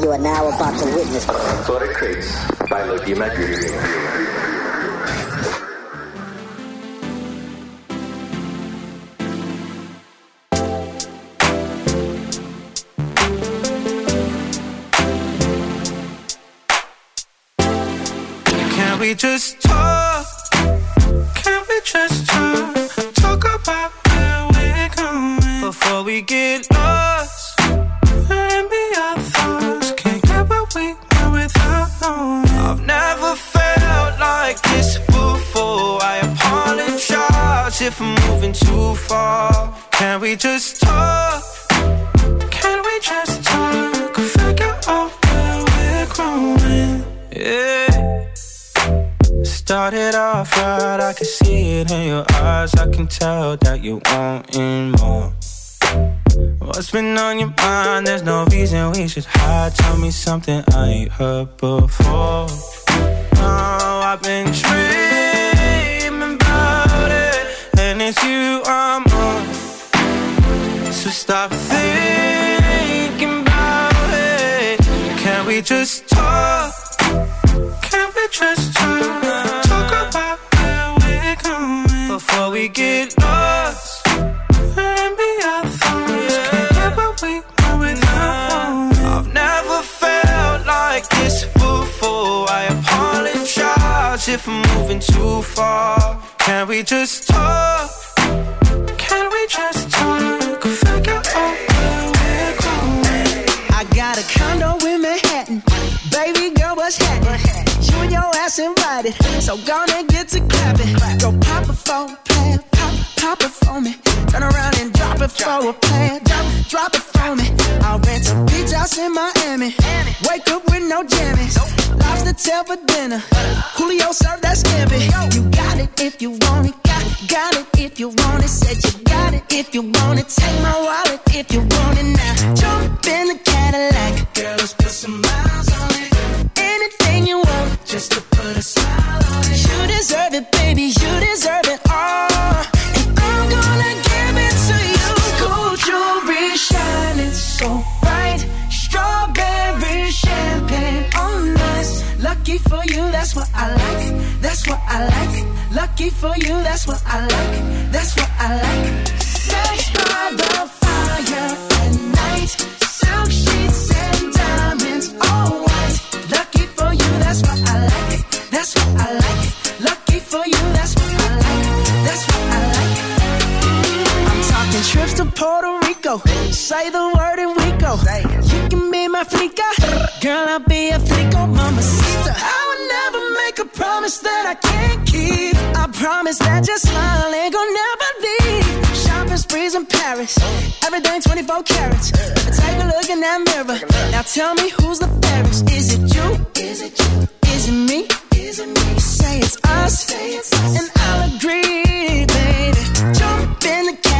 You are now about to witness. Sorry Crates by Loki Maggie. we just we just talk? Can we just talk? Figure out where we're growing. Yeah. Started off right, I can see it in your eyes. I can tell that you wanting more. What's been on your mind? There's no reason we should hide. Tell me something I ain't heard before. Oh, I've been dreaming about it, and it's you stop thinking about it. Can we just talk? Can we just talk? Talk about where we're going before we get lost. Our thoughts. Can't we I've never felt like this before. I apologize if I'm moving too far. Can we just talk? Can we just condo in Manhattan. Baby girl, what's happening? You and your ass invited. So gonna get to clapping. Go pop a phone, plan, pop, pop it for me. Turn around and drop it for a plan. Drop, drop it for me. I'll rent a beach house in Miami. Wake up with no jammies. Lobster tail for dinner. Julio served that scampi. You got it if you want it. Got, got it if you want it. Said you got it if you want it. Take my wallet if you want it now. Jump in the Cadillac. Anything you want, just to put a smile on it. You deserve it, baby. You deserve it all. And I'm gonna give it to you. Gold jewelry shining so bright. Strawberry champagne on us. Lucky for you, that's what I like. That's what I like. Lucky for you, that's what I like. That's what I like. Rico. Say the word and we go. You can be my flica. Girl, I'll be a flico, mamacita. I would never make a promise that I can't keep. I promise that your smile ain't gonna never leave. Shopping sprees in Paris. Everything 24 carats. Take a look in that mirror. Now tell me who's the fairest. Is it you? Is it you? Is it me? Is it me? Say it's us. Say it's us. And I'll agree,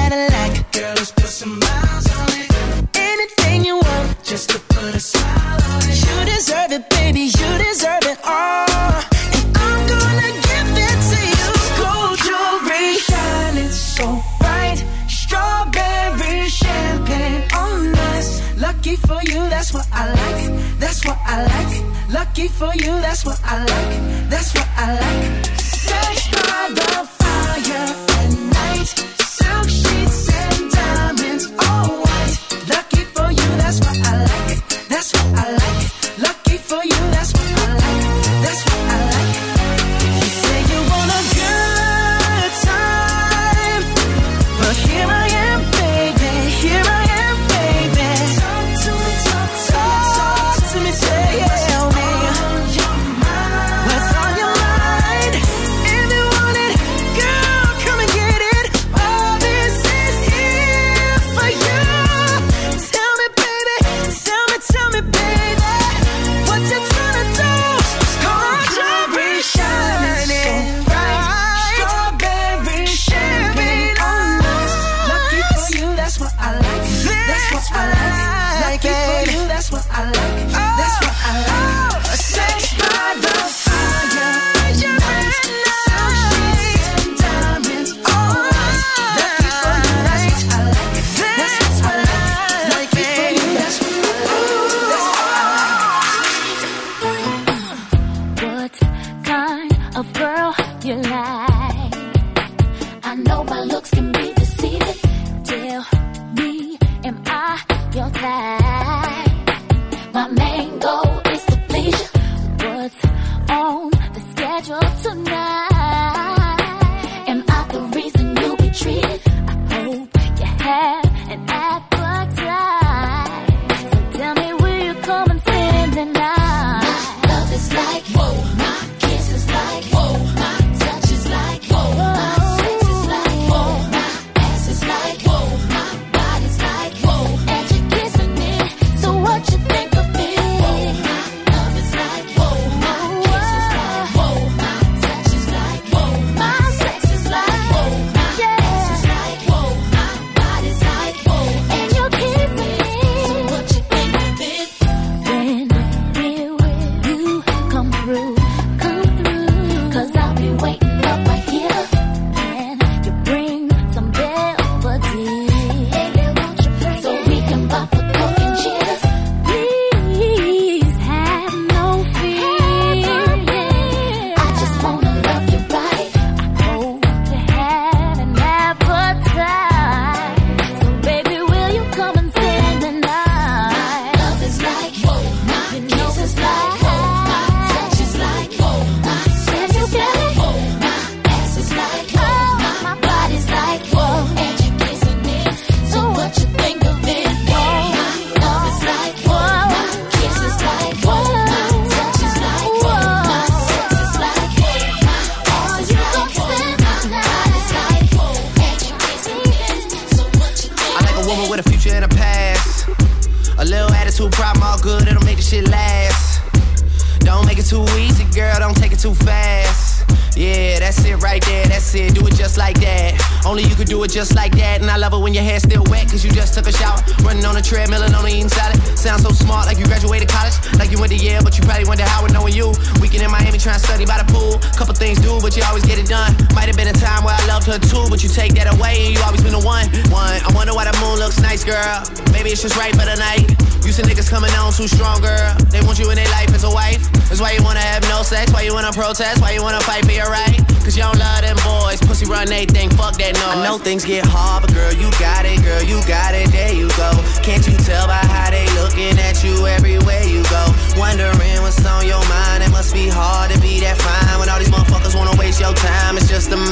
Cadillac. Girl, let's put some miles on it. Anything you want, just to put a smile on it. You deserve it, baby. You deserve it all. And I'm gonna give it to you. Gold jewelry shining so bright. Strawberry champagne on us. Lucky for you, that's what I like. That's what I like. Lucky for you, that's what I like. That's what I like.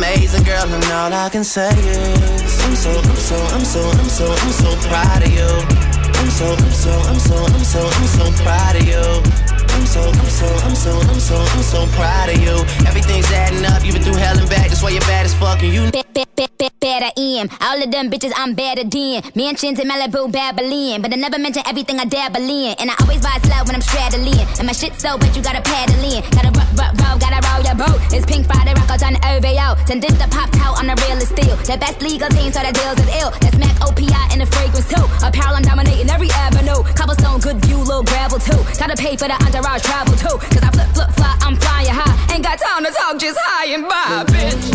Amazing, girl, and all I can say is I'm so, I'm so, I'm so, I'm so, I'm so proud of you. I'm so, I'm so, I'm so, I'm so, I'm so proud of you. I'm so, I'm so, I'm so, I'm so, I'm so proud of you. Everything's adding up. You've been through hell and back. That's why you're bad as fucking you. In all of them bitches, I'm better than mansions in Malibu, Babylon. But I never mention everything I dabble in, and I always buy slow when I'm straddling. And my shit so wet, you gotta paddle in. Gotta rock, rock, roll, gotta roll your boat. It's Pink Friday, out on the OVO. Send this the pop out on the real steel. The best legal team, so the deals is ill. That's Mac OPI in the fragrance too. Apparel, I'm dominating every avenue. Cobblestone, good view, little gravel too. Gotta pay for the entourage travel too. Cause I flip, flip, fly, I'm flying high. Ain't got time to talk, just high and by, bitch.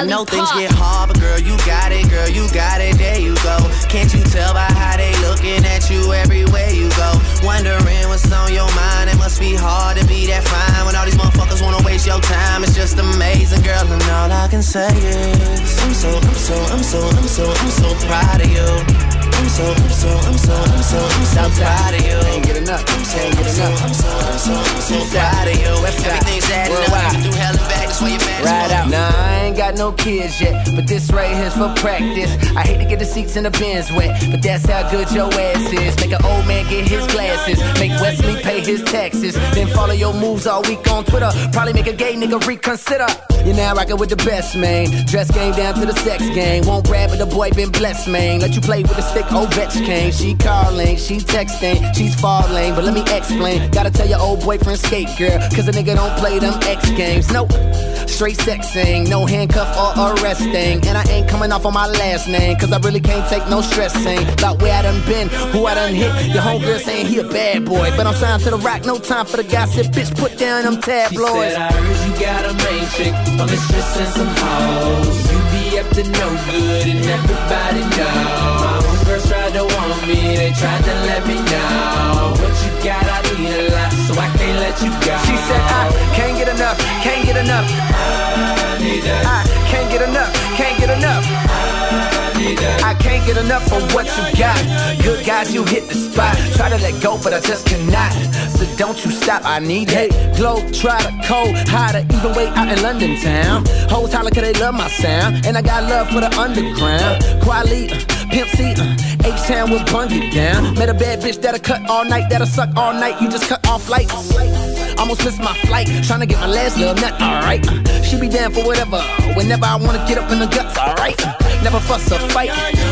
I know things get hard, but girl, you got it, girl, you got it, there you go. Can't you tell by how they looking at you everywhere you go? Wondering what's on your mind, it must be hard to be that fine when all these motherfuckers wanna waste your time. It's just amazing, girl, and all I can say is I'm so, I'm so, I'm so, I'm so, I'm so proud of you. I'm so, I'm so, I'm so, I'm so, I'm so proud of you. Ain't get enough. I'm so, I'm so, I'm so, I'm so, I'm so proud of you. Everything's adding up. Through hell and back, that's why you're mad. Right out. Nah, I ain't got no kids yet, but this right here's for practice. I hate to get the seats in the bins wet, but that's how good your ass is. Make an old man get his glasses, make Wesley pay his taxes, then follow your moves all week on Twitter. Probably make a gay nigga reconsider. You're now rocking with the best, man. Dress game down to the sex game. Won't grab it, the boy been blessed, man. Let you play with the stick, Ovechkin. Oh, she calling, she texting, she's falling, but let me explain. Gotta tell your old boyfriend skate, girl, cause a nigga don't play them X games. Nope. Straight sexing, no handcuff or arresting. And I ain't coming off on my last name, cause I really can't take no stressing. About where I done been, who I done hit. Your homegirl saying he a bad boy, but I'm signed to the rock, no time for the gossip. Bitch, put down them tabloids. She said, I heard you got a main chick, a mistress and some hoes. You be up to no good, and everybody know. Tried to want me, they tried to let me know. What you got, I need a lot, so I can't let you go. She said, I can't get enough, can't get enough. I. I can't get enough, can't get enough. I. I can't get enough of what you got. Good guys, you hit the spot. Try to let go, but I just cannot. So don't you stop, I need it. Glow, try to cold, to even way out in London town. Hoes holler cause they love my sound. And I got love for the underground. Quality, uh, Pimp C, uh, H-Town will bung it down. Met a bad bitch that'll cut all night, that'll suck all night. You just cut off lights. Almost missed my flight, trying to get my last little nut, alright. She be down for whatever, whenever I wanna get up in the guts, alright. Never fuss or fight,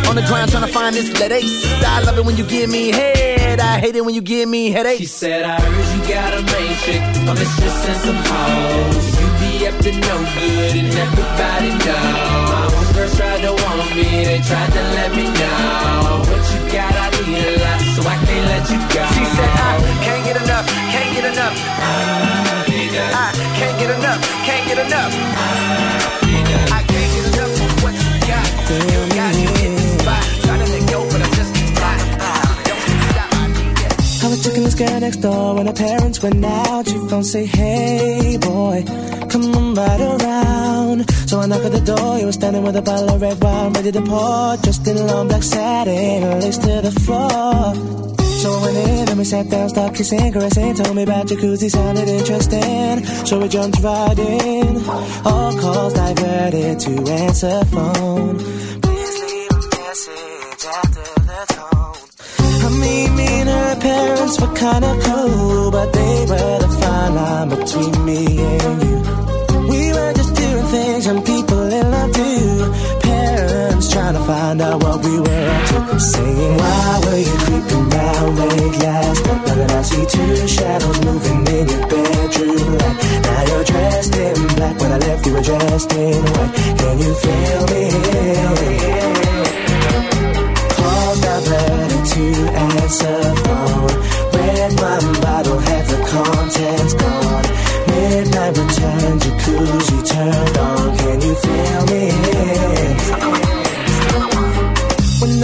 on the ground trying to find this lead ace. I love it when you give me head, I hate it when you give me headaches. She said, I heard you got a main chick, a mistress and some hoes. You be up to no good, and everybody know. My homegirls tried to want me, they tried to let me know. What you got, I need a lot, so I can't let you go. She said, I can't get enough, can't get enough. I. I can't get enough, can't get enough. I girl next door when her parents went out. Your phone say, hey boy, come on right around. So I knock at the door, you were standing with a bottle of red wine ready to pour. Dressed in long black satin, lace to the floor. So I went in and we sat down, started kissing, caressing. Told me about jacuzzi, sounded interesting. So we jumped right in. All calls diverted to answer phone. Please leave a message after the tone. I mean, me and her parents were kinda cool, but they were the fine line between me and you. We were just doing things young people trying to find out what we were up to. Saying, why were you creeping round late last? Now that I see two shadows moving in your bedroom light. Now you're dressed in black. When I left, you were dressed in white. Can you feel me? Calls diverted to answer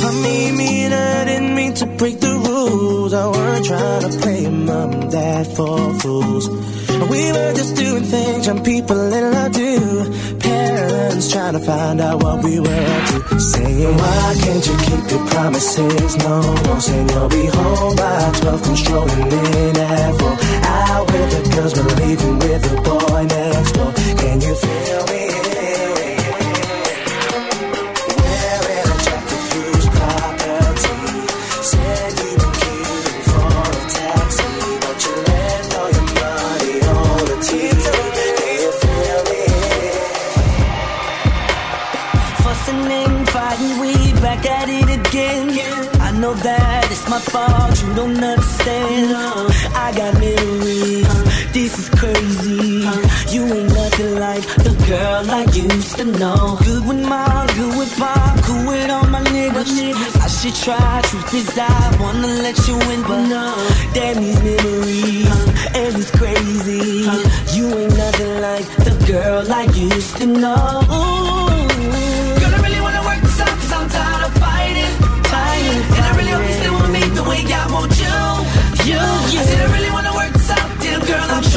I mean, me and I didn't mean to break the rules. I weren't trying to play mom and dad for fools. We were just doing things young people in love do. Parents trying to find out what we were up to. Saying, why can't you keep your promises? No more saying you'll be home by 12, come strolling in at 4. Out with the girls, we're leaving with the boy my fault, you don't understand. I got memories, this is crazy. You ain't nothing like the girl I used to know. Good with mom, good with pop, cool with all my niggas. I should try, truth is I wanna let you in, but no. Damn these memories, and it's crazy. You ain't nothing like the girl I used to know. Girl,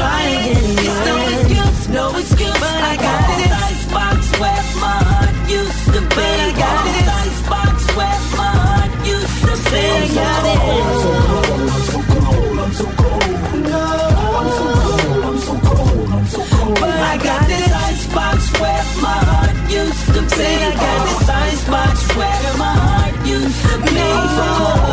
girl, I'm trying. It's no excuse, no excuse. But I got this icebox where my heart used to be. I got this icebox where my heart used to be. I got it. I'm so cold, I'm so cold, I'm so cold. No. I'm so cold, I'm so cold, I'm so cold. But I got this icebox where my heart used to be. I got this icebox where my heart used to be. I'm so cold,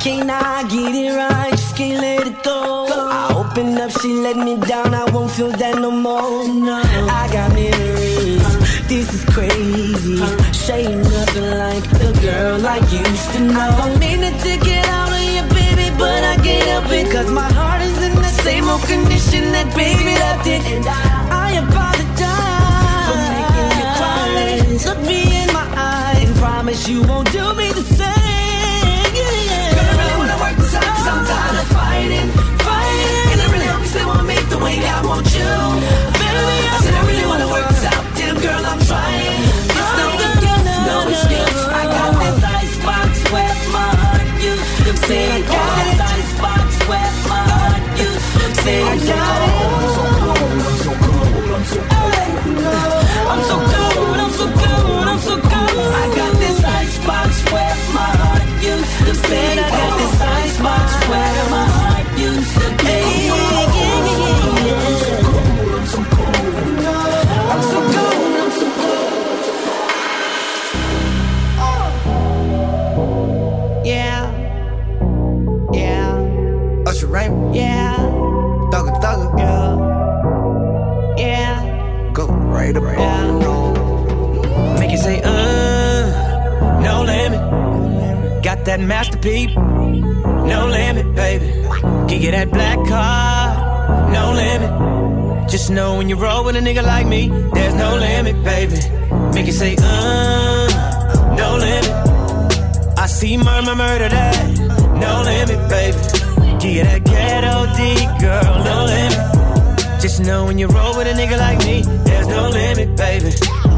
can't I get it right? Just can't let it go. I open up, she let me down. I won't feel that no more. No, I got memories. This is crazy. She ain't nothing like the girl I used to know. I don't mean to get out on you, baby, but I get up. Cause my heart is in the same old condition that baby left it. And I, I apologize for making you cry. Look me in my eyes and promise you won't do me excuse. I really want it to work out, damn girl, I'm trying. It's no good, no excuses. I got that masterpiece. No limit, baby. Give you that black car. No limit. Just know when you roll with a nigga like me, there's no limit, baby. Make it say, uh, no limit. I see murmur, murder that, no limit, baby. Give you that ghetto D, girl, no limit. Just know when you roll with a nigga like me, there's no limit, baby.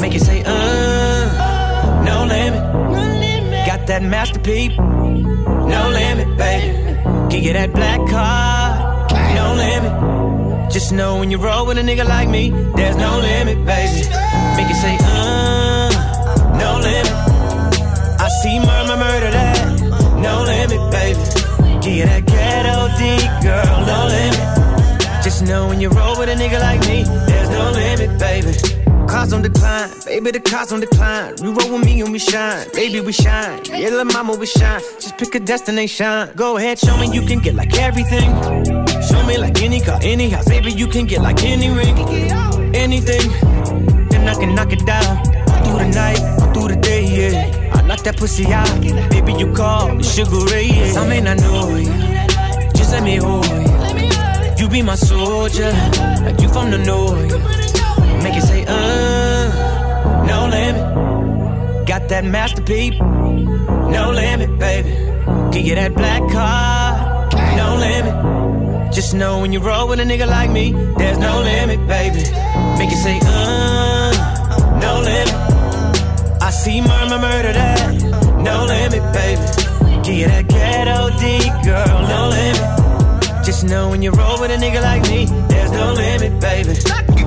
Make you say, uh, no limit. Got that masterpiece, no limit, baby. Give you that black card, no limit. Just know when you roll with a nigga like me, there's no limit, baby. Make you say, uh, no limit. I see murmur, murder that, no limit, baby. Give you that ghetto D, girl, no limit. Just know when you roll with a nigga like me, there's no limit, baby. Cars on decline, baby, the cars on decline. You roll with me and we shine, baby, we shine. Yeah, little mama, we shine. Just pick a destination. Go ahead, show me you can get like everything. Show me like any car, any house, baby, you can get like any ring, anything. Then I can knock it down. Through the night, through the day, yeah. I knock that pussy out, baby, you call me Sugar Ray, yeah. I may not know you, just let me hold you. You be my soldier, like you from the north. Make it say, uh, no limit. Got that masterpiece, no limit, baby. Give you that black card, no limit. Just know when you roll with a nigga like me, there's no limit, baby. Make it say, uh, no limit. I see murmur, murder that, no limit, baby. Give you that ghetto D, girl, no limit. Just know when you roll with a nigga like me, there's no limit, baby.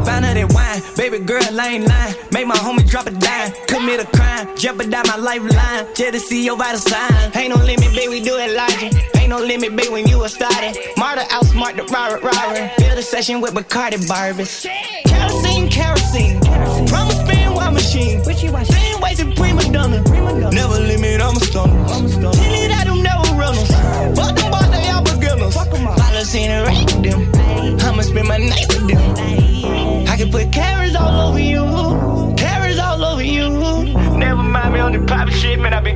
Out that wine, baby girl, I ain't lying. Make my homie drop a dime, commit a crime, jeopardize my lifeline. Just to see your vital sign. Ain't no limit, baby, we do it like Ain't no limit, baby, when you a started. Marta outsmart the Robert Robert. Build a session with Bacardi Barbies. Kerosene, kerosene. Promise spin while machine. Same ways in prima donna. Never limit, I'm a stunner. Tell it I do never runners. Fuck them boys, they all beginners. Policy and rank them. I'ma spend my night with them.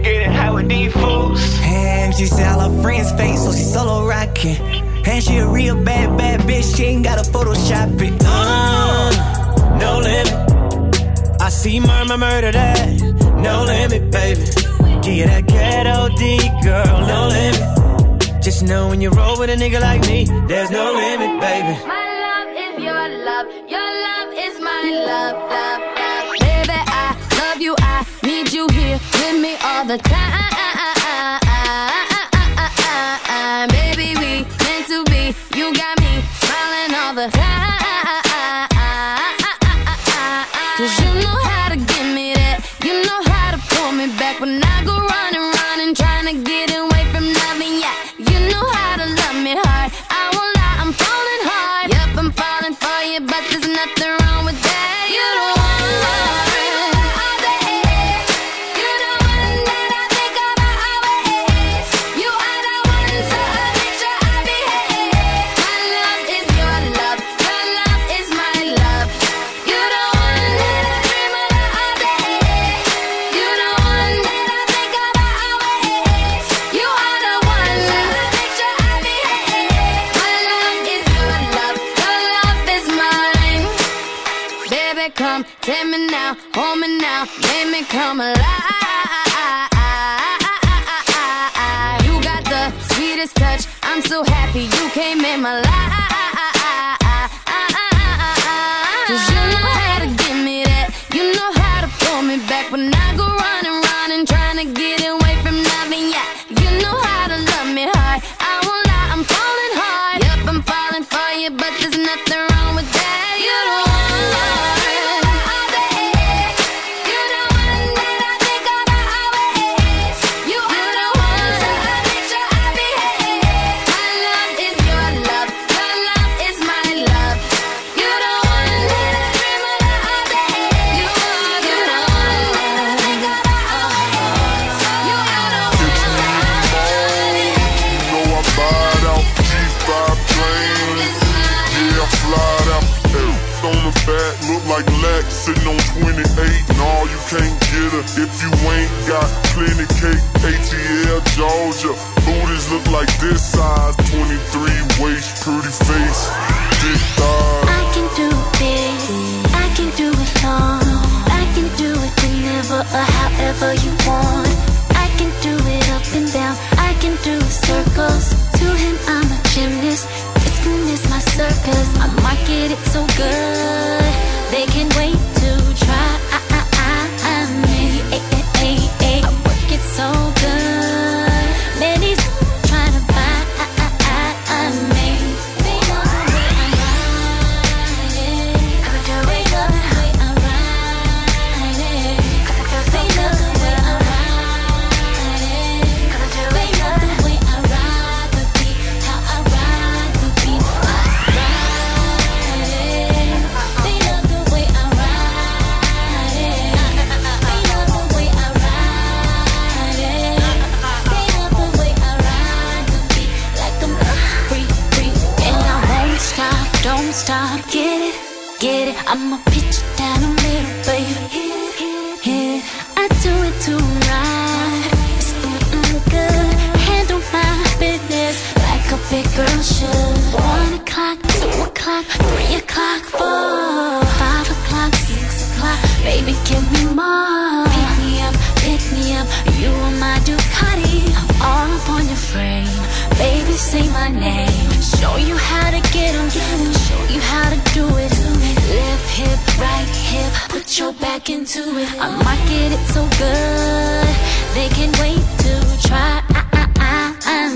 Getting high with these fools. And she said all her friends face, so she solo rockin'. And she a real bad, bad bitch. She ain't gotta Photoshop it. Uh, no limit. I see murmur, murder that, no limit, baby. Give you that ghetto D, girl, no limit. Just know when you roll with a nigga like me, there's no limit, baby. My love is your love, your love is my love, love, need you here with me all the time. Baby, we meant to be, you got me smiling all the time. Come alive. You got the sweetest touch. I'm so happy you came in my life. Cause you know how to give me that. You know how to pull me back when I go running, running, trying to get away from loving ya. You know how to love me hard. I won't lie, I'm falling hard. Yep, I'm falling for you, but there's nothing wrong sitting on 28. Nah, you can't get her if you ain't got plenty cake. ATL, Georgia. Booties look like this size. 23 waist, pretty face, thighs. I can do it, I can do it long. I can do it whenever or however you want. I can do it up and down. I can do circles. To him, I'm a gymnast. This is my circus. I market it so good. They can wait try. I, It down. I do it to right. It's good. Handle my business like a big girl should. One o'clock, two o'clock, three o'clock, four, five o'clock, six o'clock. Baby, give me more. Pick me up, pick me up. You are my Ducati. All up on your frame. Baby, say my name. Show you how to get 'em. Show you how to do it. Hip, right hip. Put your back into it. I market it so good. They can wait to try.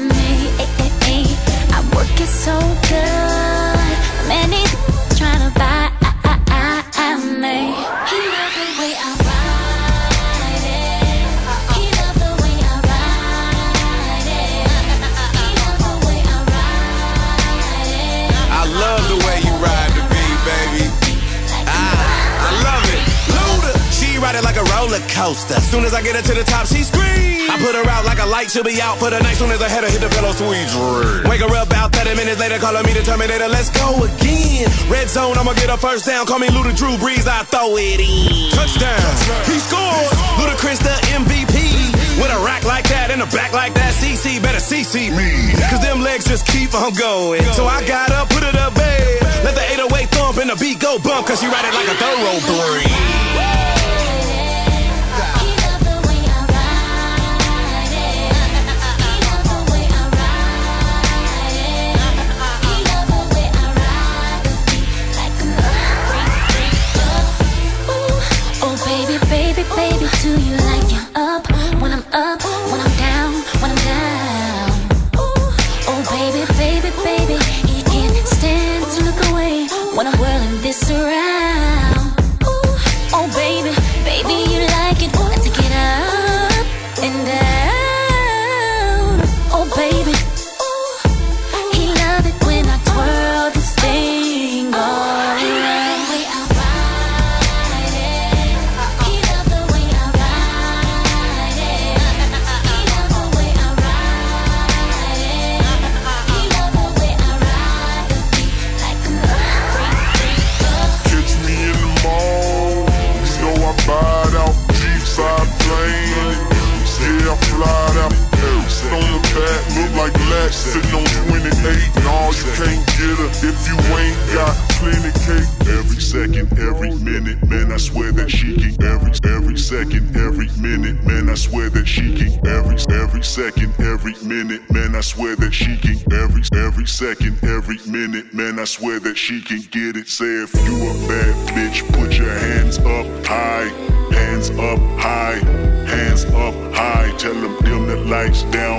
Me. I work it so good. Many trying to buy. Me. It like a roller coaster. Soon as I get her to the top, she screams. I put her out like a light, she'll be out for the night. Soon as I head her hit the pillow, sweet dream. Wake her up about 30 minutes later, calling me the Terminator. Let's go again. Red zone, I'ma get a first down. Call me Luda Drew Brees, I throw it in. Touchdown, he scores. Ludacris the MVP. With a rack like that and a back like that, CC better CC me. Cause them legs just keep on going. So I got up, put it up bed. Let the 808 thump and the beat go bump, cause she ride it like a thoroughbred. Baby, do you like it? Up when I'm up, swear that she can get it. Say if you a bad bitch, put your hands up high, hands up high, hands up high. Tell them dim the lights down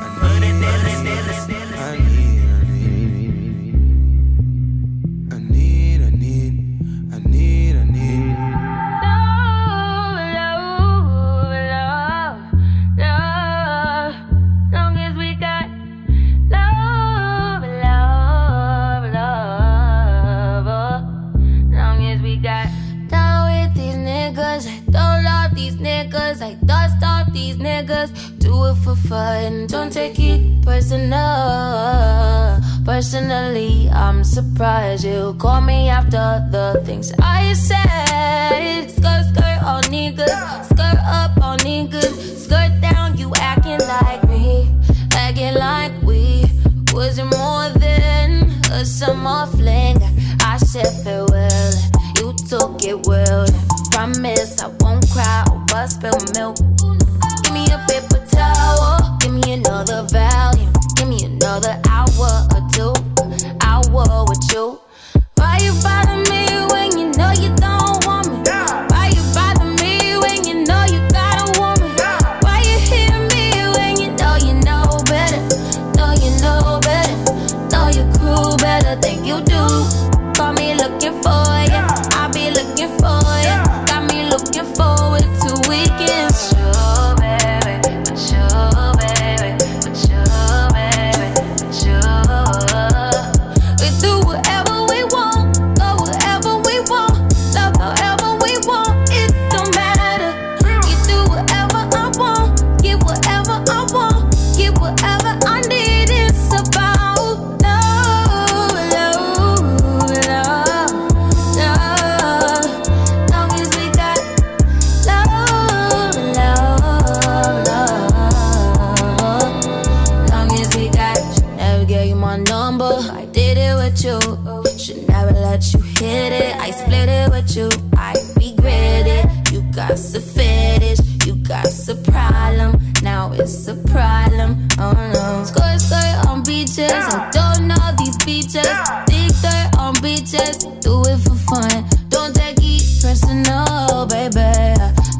with you. Should never let you hit it. I split it with you. I regret it. You got a fetish. You got a problem. Now it's a problem. Oh no. Skirt, skirt on beaches. I don't know these beaches. Dig dirt on beaches. Do it for fun. Don't take it personal, baby.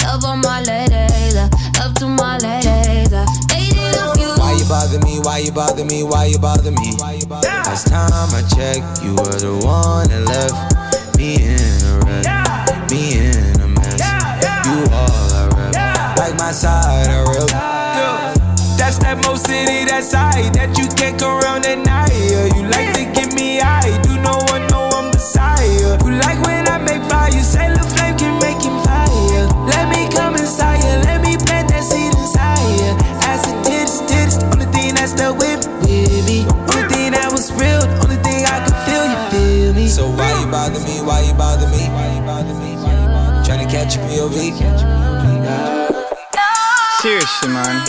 Love on my ladies. Love to my ladies. Dated a few. Why you bother me? Why you bother me? Why you bother me? Last time I checked, you were the one that left me in a wreck, me in a mess. You all I rep, like my side I rep. That's that most city, that side that you can't go around. Man.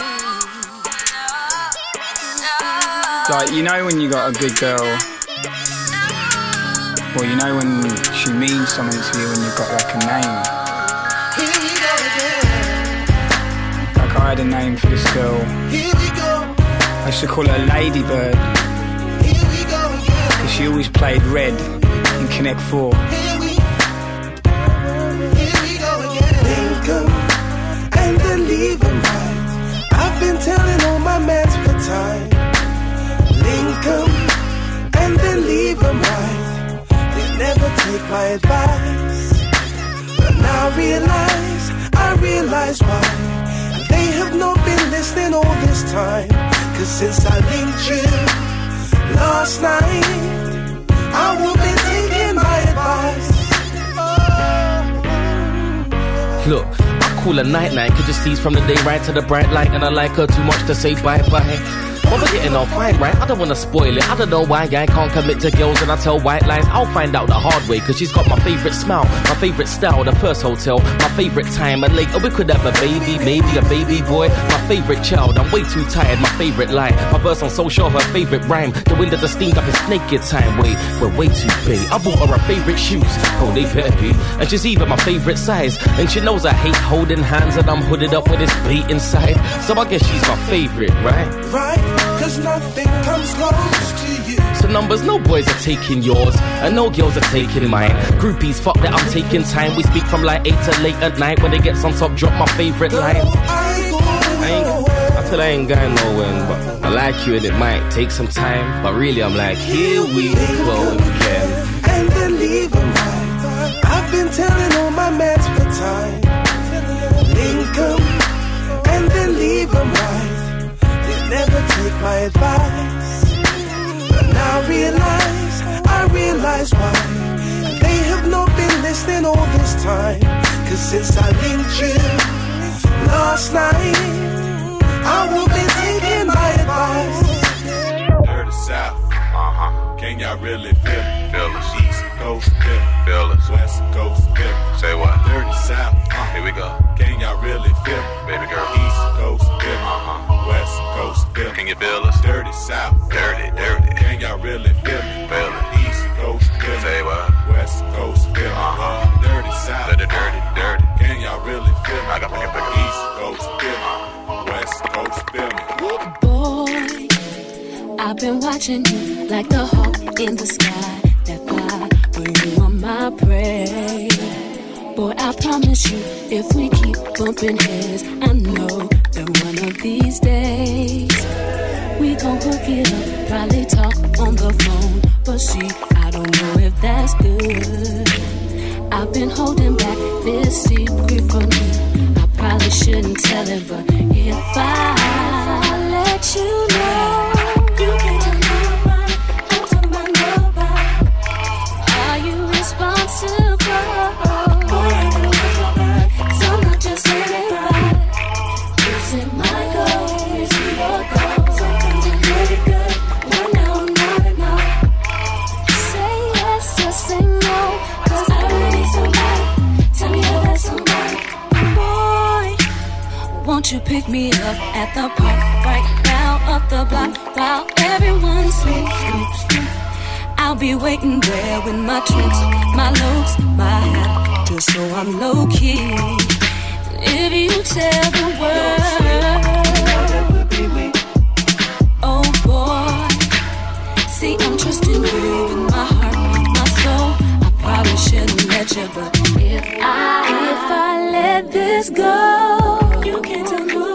Like, you know when you got a good girl, well, you know when she means something to you and you've got like a name. Like, I had a name for this girl. I used to call her Ladybird. Because she always played red in Connect 4. My advice. But now I realize, I realize why. They have not been listening all this time. Cause since I linked you last night, I will be taking my advice. Look, I call her night night, could just tease from the day right to the bright light, and I like her too much to say bye bye. But getting on fine, right? I don't wanna spoil it. I don't know why I can't commit to girls and I tell white lies. I'll find out the hard way, cause she's got my favorite smile, my favorite style, the first hotel, my favorite time, and later we could have a baby, maybe a baby boy. My favorite child, I'm way too tired, my favorite lie. My verse on social, her favorite rhyme. The windows are steamed up, it's naked time. Wait, we're way too big. I bought her her favorite shoes, oh, they better be. And she's even my favorite size. And she knows I hate holding hands and I'm hooded up with this beat inside. So I guess she's my favorite, right? Right? Cause nothing comes close to you. So numbers, no boys are taking yours, and no girls are taking mine. Groupies, fuck that, I'm taking time. We speak from like 8 to late at night. When it gets on top, drop my favorite line. I ain't, I tell I ain't going nowhere, but I like you and it might take some time. But really, I'm like, here we go again. and then leave right. I've been telling all my mans for time. Link and then leave right. My advice. But now I realize, I realize why. They have not been listening all this time. Cause since I linked you last night, I will be taking my advice. Dirty South. Uh huh. Can y'all really feel me? Feel us. East Coast feel me. Feel us. West Coast feel. Say what? Dirty South. Uh, Here we go. Can y'all really feel me? Baby girl. East Coast feel. Uh huh. West Coast feel. Can you feel us? Dirty South. Dirty, dirty. Can y'all really feel me? Feel it. East Coast feel. Say what? West Coast feel. Uh huh. Dirty South. Dirty, dirty, dirty. Can y'all really feel me? I got my East Coast feel me. West Coast feel me. Boy, I've been watching you like the hawk in the sky. That fly, but you my. Boy, I promise you, if we keep bumping heads, I know that one of these days we gon' hook it up. Probably talk on the phone, but see, I don't know if that's good. I've been holding back this secret from you. I probably shouldn't tell it, but if I let you me up at the park right now up the block while everyone sleeps? I'll be waiting there with my tricks, my looks, my hat, just so I'm low key. If you tell the world, oh boy, see I'm trusting you with my heart, my soul. I probably shouldn't let you, but if I if I let this go, you can't tell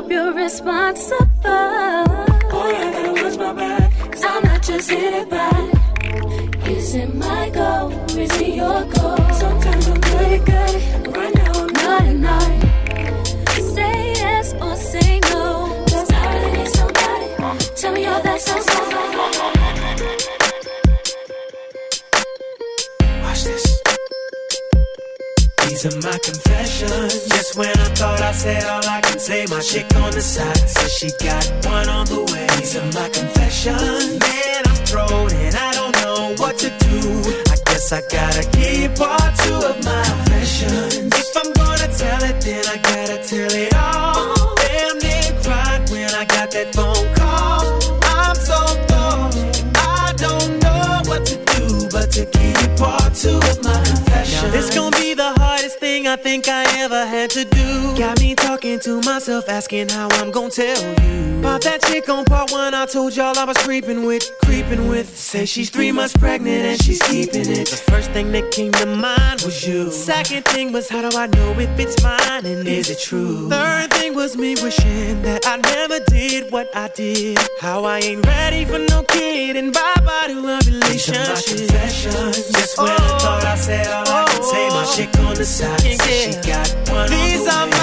hope you're responsible. Oh, Boy, I gotta watch my back. Cause I'm not just hit it back. Is it my goal? Is it your goal? Sometimes I'm good, good. Right now I'm not enough. Say yes or say no. Cause I really need somebody. Tell me all that sounds like. Watch this. These are my confessions. Just when I thought I said all I can say, my chick on the side says she got one on the way. These are my confessions. Man, I'm thrown and I don't know what to do. I guess I gotta keep part two of my confessions. If I'm gonna tell it, then I gotta tell it all. Damn near cried when I got that phone call. I'm so thrown. I don't know what to do but to keep part two of my confessions. Now This gonna be the I think I ever had to do. Got me talking to myself, asking how I'm gonna tell you. About that chick on part one, I told y'all I was creeping with, creeping with. Say she's three months pregnant and she's keeping it. The first thing that came to mind was you. Second thing was how do I know if it's mine and is it true? Third thing was me wishing that I never did what I did. How I ain't ready for no kid and bye bye to a relationship. Just when I thought I said all I could say, my oh. chick on the side said she got one. These are my,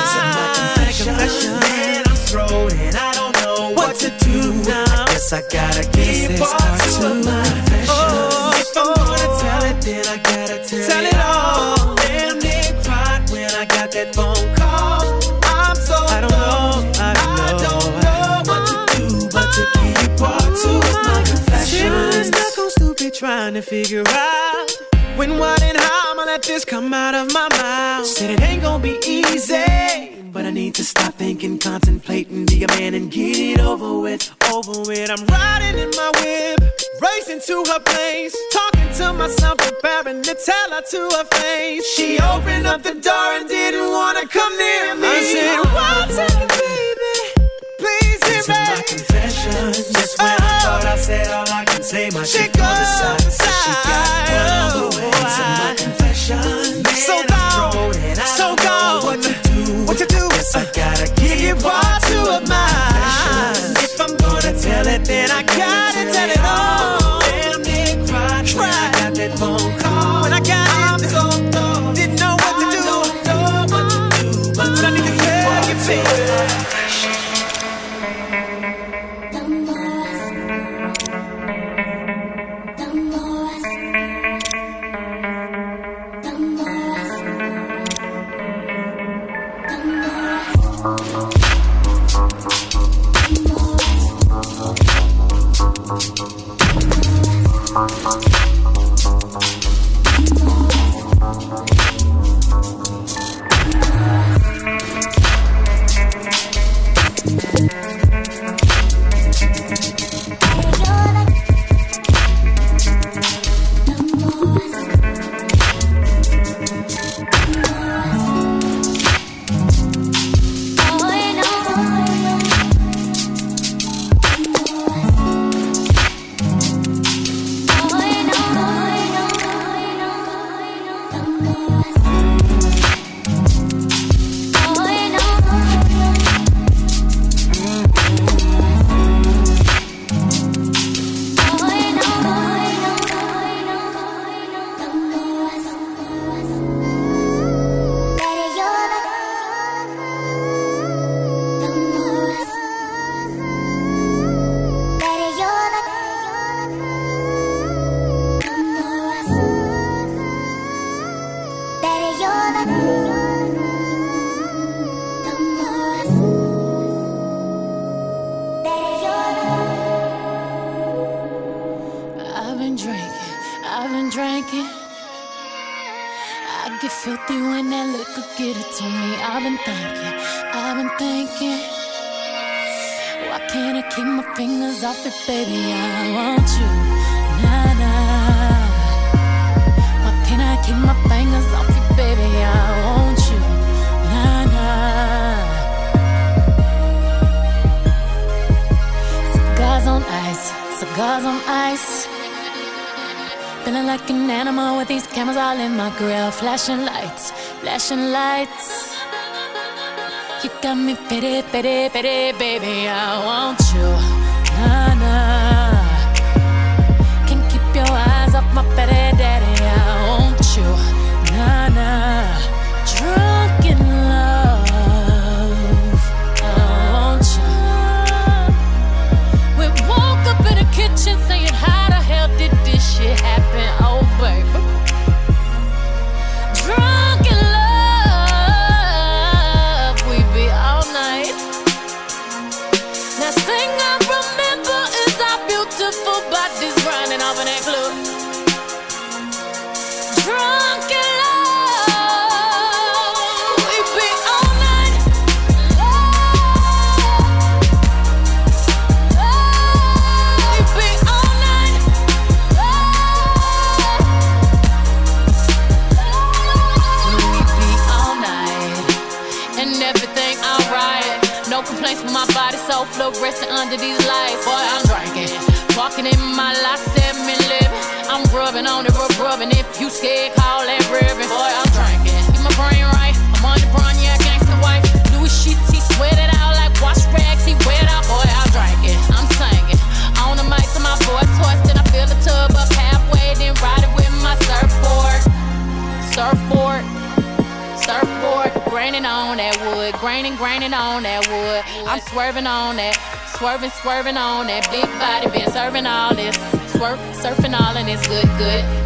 confessions. Man, I'm thrown and I don't know what to do now. I guess I gotta keep part two of my confessions. Oh, if I'm gonna oh. tell it, then I gotta tell, tell it all. Damn near cried when I got that phone call. I'm so I don't know, I don't know, I don't know what to do but to keep part two of my confessions. Stuck on stupid trying to figure out when, what, and how let this come out of my mouth. Said it ain't gonna be easy, but I need to stop thinking, contemplating, be a man and get it over with, over with. I'm riding in my whip, racing to her place, talking to myself, preparing to tell her to her face. She opened up the door and didn't wanna come near me. I said, oh, What's up, baby? Please hear me. my confessions. Just when I uh-huh. thought I said all I can say, my chick on the side then I been. I get filthy when that liquor get it to me. I've been thinking, I've been thinking. Why can't I keep my fingers off it, baby? I want you, nah nah. Why can't I keep my fingers off it, baby? I want you, nah nah. Cigars on ice, cigars on ice. Feeling like an animal with these cameras all in my grill. Flashing lights, flashing lights. You got me pity, pity, pity, baby. I want you, nah nah. Can't keep your eyes off my petty daddy. I want you, under these lights. Boy, I'm drinking. Walking in my last seven living. I'm rubbing on it, rub rubbing. If you scared, call that ribbon. Boy, I'm drinking. Keep my brain right. I'm on the brown, yeah, gangsta white. Louis sheets, he sweat it out like wash rags. He wet out. Boy, I'm drinking. I'm singing. On the mic to my voice twisting. I fill the tub up halfway, then ride it with my surfboard. Surfboard. Surfboard, graining on that wood, graining, graining on that wood. I'm swerving on that, swerving, swerving on that big body, been serving all this, swerve, surfing all and it's good, good.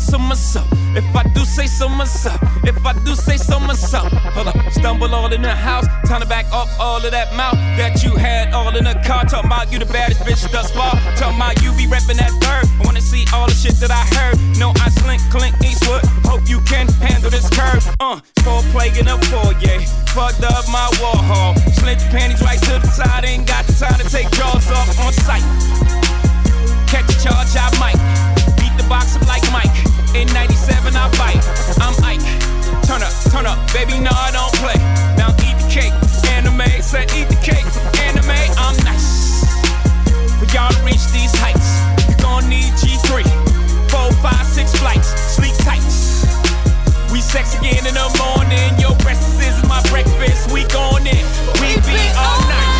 So myself. If I do say so myself. If I do say so myself. Hold up. Stumble all in the house. Time to back up all of that mouth that you had all in the car. Talking about you the baddest bitch thus far. Talking about you be reppin' that third. I wanna see all the shit that I heard. No, I slink, Clint Eastwood. Hope you can handle this curve. Uh, four plague in a foyer. Fucked up my Warhol. Slint panties right to the side. Ain't got the time to take jaws off on sight. Catch a charge, I might. The box up like Mike. In 97, I bite. I'm Ike. Turn up, turn up, baby, no, I don't play. Now eat the cake. Anime, said eat the cake. Anime, I'm nice. For y'all to reach these heights, you gon' need G3. Four, five, six flights, sleep tight. We sex again in the morning. Your breakfast is my breakfast. We gone in. We be all night.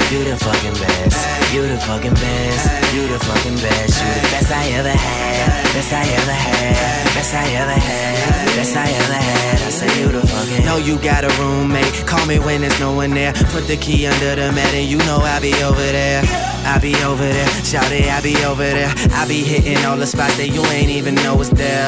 You the fucking best. You the fucking best. You the fucking best. You the best I ever had. Best I ever had. Best I ever had. Best I ever had. I say, You the fucking. Know you got a roommate. Call me when there's no one there. Put the key under the mat and you know I'll be over there. I be over there. Shout it, I be over there. I be hitting all the spots that you ain't even know was there.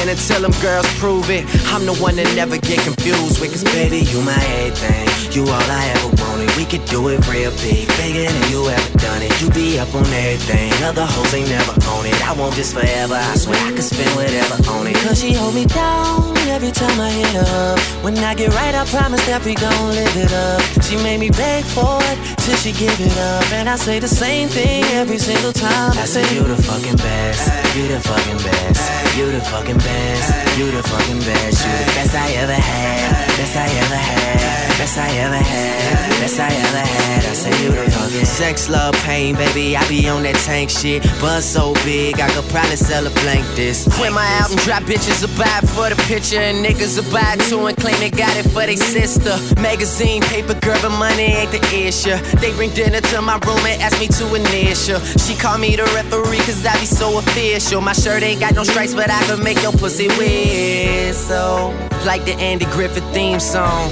And until them girls prove it, I'm the one that never get confused with. Cause baby, you my everything. You all I ever wanted. We could do it real big, bigger than you ever done it. You be up on everything. Other hoes ain't never on it. I want this forever. I swear I could spend whatever on it. Cause she hold me down every time I hit her up. When I get right, I promise that we gon' live it up. She made me beg for it till she give it up. And I say the same thing every single time. I say, You the fucking best. You the fucking best. You the fucking best. You the fucking best. You the best I ever had. Best I ever had. Best I ever had. Best I ever had. I say you the fucking best Sex, love, pain, baby, I be on that tank shit. Buzz so big, I could probably sell a blank this. When my album drop, bitches will buy it for the picture, niggas will buy too and claim they got it for they sister. Magazine, paper, girl, but money ain't the issue. They bring dinner to my room and ask me to initial. She call me the referee, cause I be so official. My shirt ain't got no stripes, but I can make your pussy whistle. Like the Andy Griffith theme song.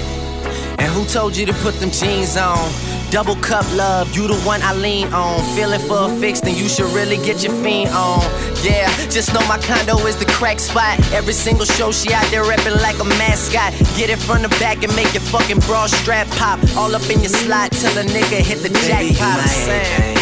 And who told you to put them jeans on? Double cup love, you the one I lean on. Feeling for a fix, then you should really get your fiend on. Yeah, just know my condo is the crack spot. Every single show she out there reppin' like a mascot. Get it from the back and make your fucking bra strap pop. All up in your slot till a nigga hit the Baby, jackpot.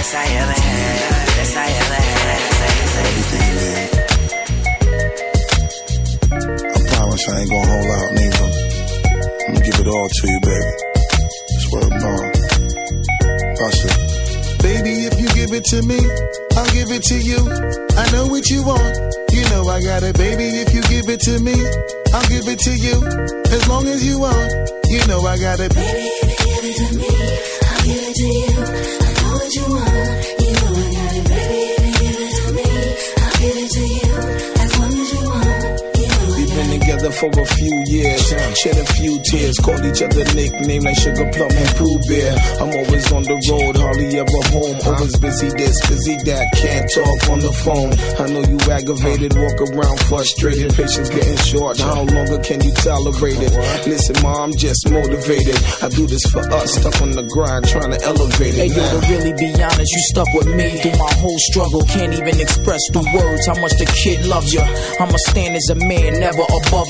Best I ever had. Best I ever had. I promise I ain't gonna hold out neither. I'm gonna give it all to you, baby. Swear to God. Bust it. Baby, if you give it to me, I'll give it to you. I know what you want. You know I got it, baby. If you give it to me, I'll give it to you. As long as you want, you know I got it. Baby, if you give it to me, I'll give it to you. I know what you want. Together for a few years, shed a few tears, called each other nicknames like Sugar Plum and Pooh Bear. I'm always on the road, hardly ever home. Always busy this, busy that, can't talk on the phone. I know you aggravated, walk around frustrated, patience getting short. How longer can you tolerate it? Listen, ma, I'm just motivated. I do this for us, stuck on the grind, trying to elevate it. Hey yo, to really be honest, you stuck with me through my whole struggle. Can't even express through words how much the kid loves you. I'ma stand as a man, never above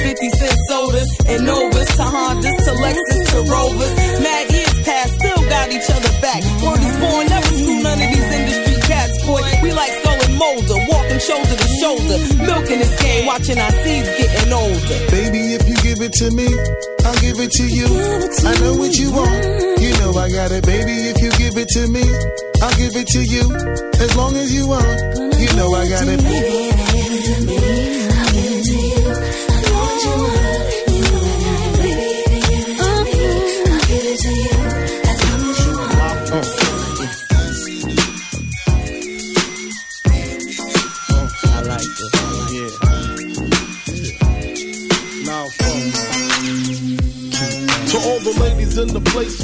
50 cent sodas and Novas to Hondas to Lexus to Rovers. Mad years past, still got each other back. Word is born, never screw none of these industry cats, boy. We like Skull and Molder, walking shoulder to shoulder, milking this game, watching our seeds getting older. Baby, if you give it to me, I'll give it to you. I know what you want. You know I got it, baby. If you give it to me, I'll give it to you. As long as you want, you know I got it. Baby,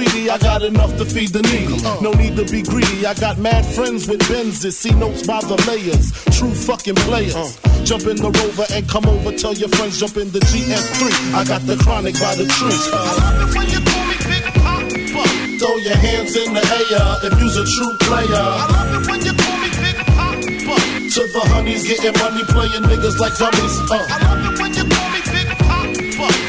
sweetie, I got enough to feed the needy. No need to be greedy. I got mad friends with Benzes. See notes by the layers. True fucking players. Jump in the rover and come over. Tell your friends jump in the GS3. I got the chronic by the tree. I love it when you call me Big Papa. Throw your hands in the air if you's a true player. I love it when you call me Big Papa. To the honeys getting money, playing niggas like dummies. Uh.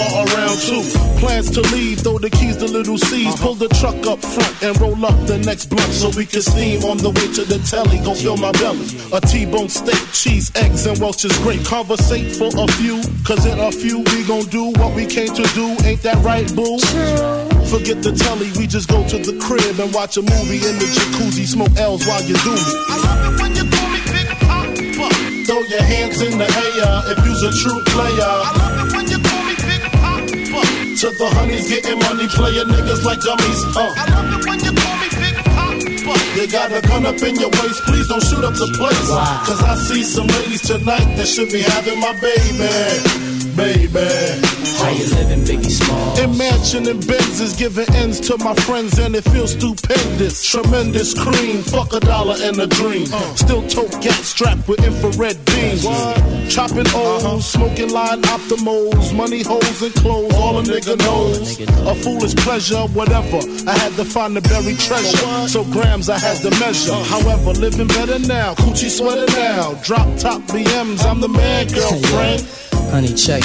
bar around two. Plans to leave, throw the keys to little C's. Pull the truck up front and roll up the next blunt so we can steam on the way to the telly. Gon' fill my belly. A T-bone steak, cheese, eggs, and Welch's grape. Conversate for a few, cause in a few we gon' do what we came to do. Ain't that right, boo? Forget the telly, we just go to the crib and watch a movie in the jacuzzi. Smoke L's while you do me. I love it when you call me Big Papa. Throw your hands in the air if you's a true player. To the honeys getting money, playing niggas like dummies. Uh. I love it when you call me Big Papa. You got a gun up in your waist, please don't shoot up the place. Why? Cause I see some ladies tonight that should be having my baby. Baby. How you living, Biggie Small? In mansion and Benzes, giving ends to my friends, and it feels stupendous. Tremendous cream, fuck a dollar and a dream. Uh. Still tote gas strapped with infrared beams. Chopping uh-huh. O's, smoking line optimals, money holes and clothes, all a nigga knows. A foolish pleasure, whatever. I had to find the buried treasure, so grams I had to measure. Uh. However, living better now, coochie sweater now. Drop top BMs, I'm the man, girlfriend. Honey, check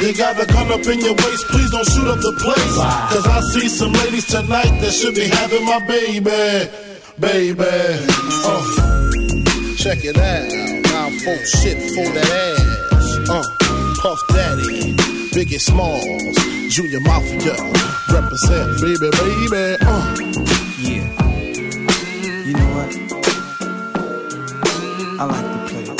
You got a gun up in your waist, please don't shoot up the place. Cause I see some ladies tonight that should be having my baby. Baby. Uh. Check it out. Now folks shit for that ass. Uh. Puff Daddy. Biggie Smalls. Junior Mafia. Represent, baby, baby. Uh. Yeah. You know what? I like the players.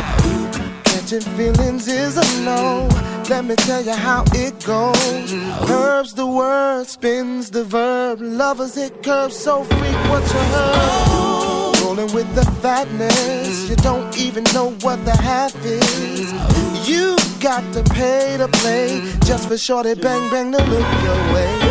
Catching feelings is a no. Let me tell you how it goes. Curves the word, spins the verb. Lovers it curves so frequent you heard. Rolling with the fatness, you don't even know what the half is. You got to pay to play just for shorty bang bang to look your way.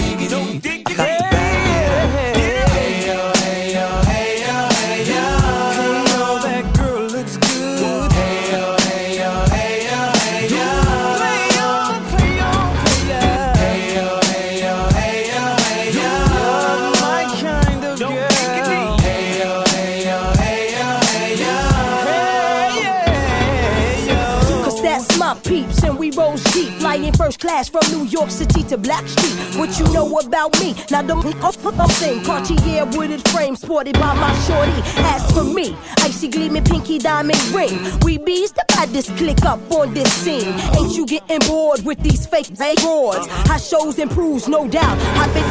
I got to first class from New York City to Blackstreet. What you know about me? Now the I'm thing, Cartier wooded frame sported by my shorty. As for me, icy gleaming pinky diamond ring. We bees the baddest click up on this scene. Ain't you getting bored with these fake broads? How shows improves, no doubt. I've been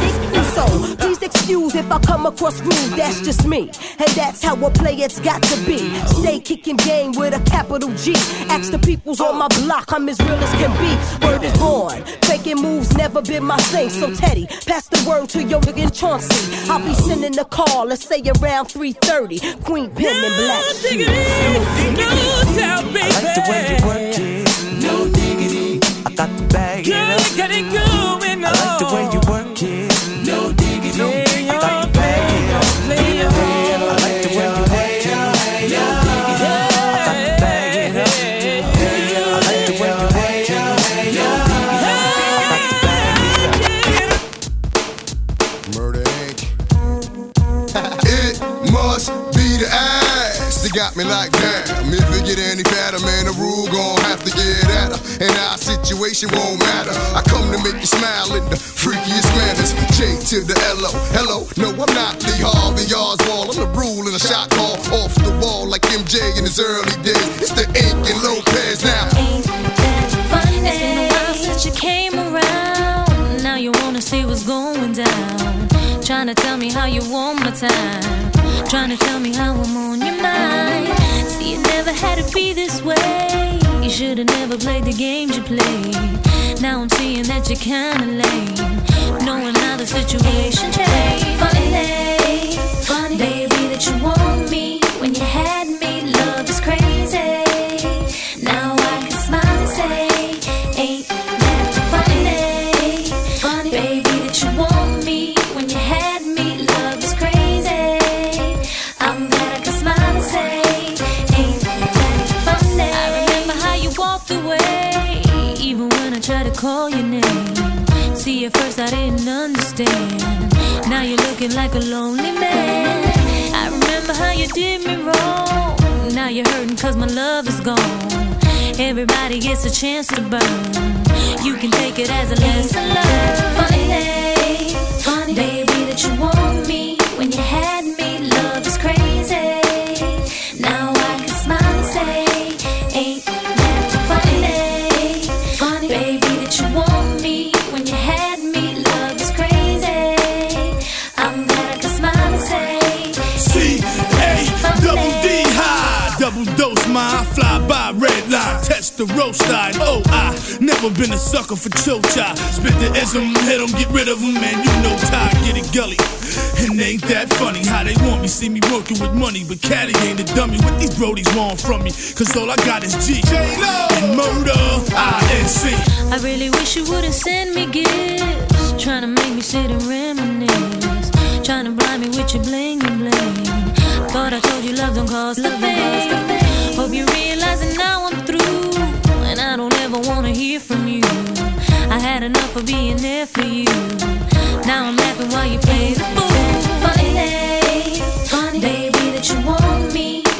so. Please excuse if I come across rude. That's just me, and that's how a player's got to be. Stay kicking game with a capital G. Ask the peoples on my block, I'm as real as can be. Word is born. Faking moves never been my thing. So Teddy, pass the word to your nigga Chauncey. I'll be sending a call, let's say around 3:30. Queen Pen and Black Shoes. I like the way you work it. No diggity. I got to bag it up. Get it going situation won't matter. I come to make you smile in the freakiest manners. J to the L O. Hello, no, I'm not Lee Harvey Oswald. I'm the rule in a shot call off the wall like MJ in his early days. It's the Inc. and Lopez now. Funny, it's been a while since you came around. Now you wanna see what's going down. Trying to tell me how you want my time. Trying to tell me how I'm on your mind. See, it never had to be this way. Should've never played the games you played. Now I'm seeing that you're kinda lame. Knowing how the situation changed. Funny, funny, baby, that you want me At first I didn't understand. Now you're looking like a lonely man. I remember how you did me wrong. Now you're hurting cause my love is gone. Everybody gets a chance to burn. You can take it as a lesson learned. Funny, funny, baby, that you want me when you had the roast line. Oh, I never been a sucker for chocha. Spit the ism, hit 'em, get rid of of 'em, man. You know Ty, get it gully. And ain't that funny how they want me, see me working with money, but Caddy ain't a dummy. What these brodies want from me? Cause all I got is G and murder, INC. I really wish you wouldn't send me gifts. Trying to make me sit and reminisce. Trying to blind me with your bling and bling. Thought I told you love don't cost a thing. Hope you realize that now I'm through. And I ever wanna hear from you. I had enough of being there for you. Now I'm laughing while you play the fool. Funny, funny, baby, that you want me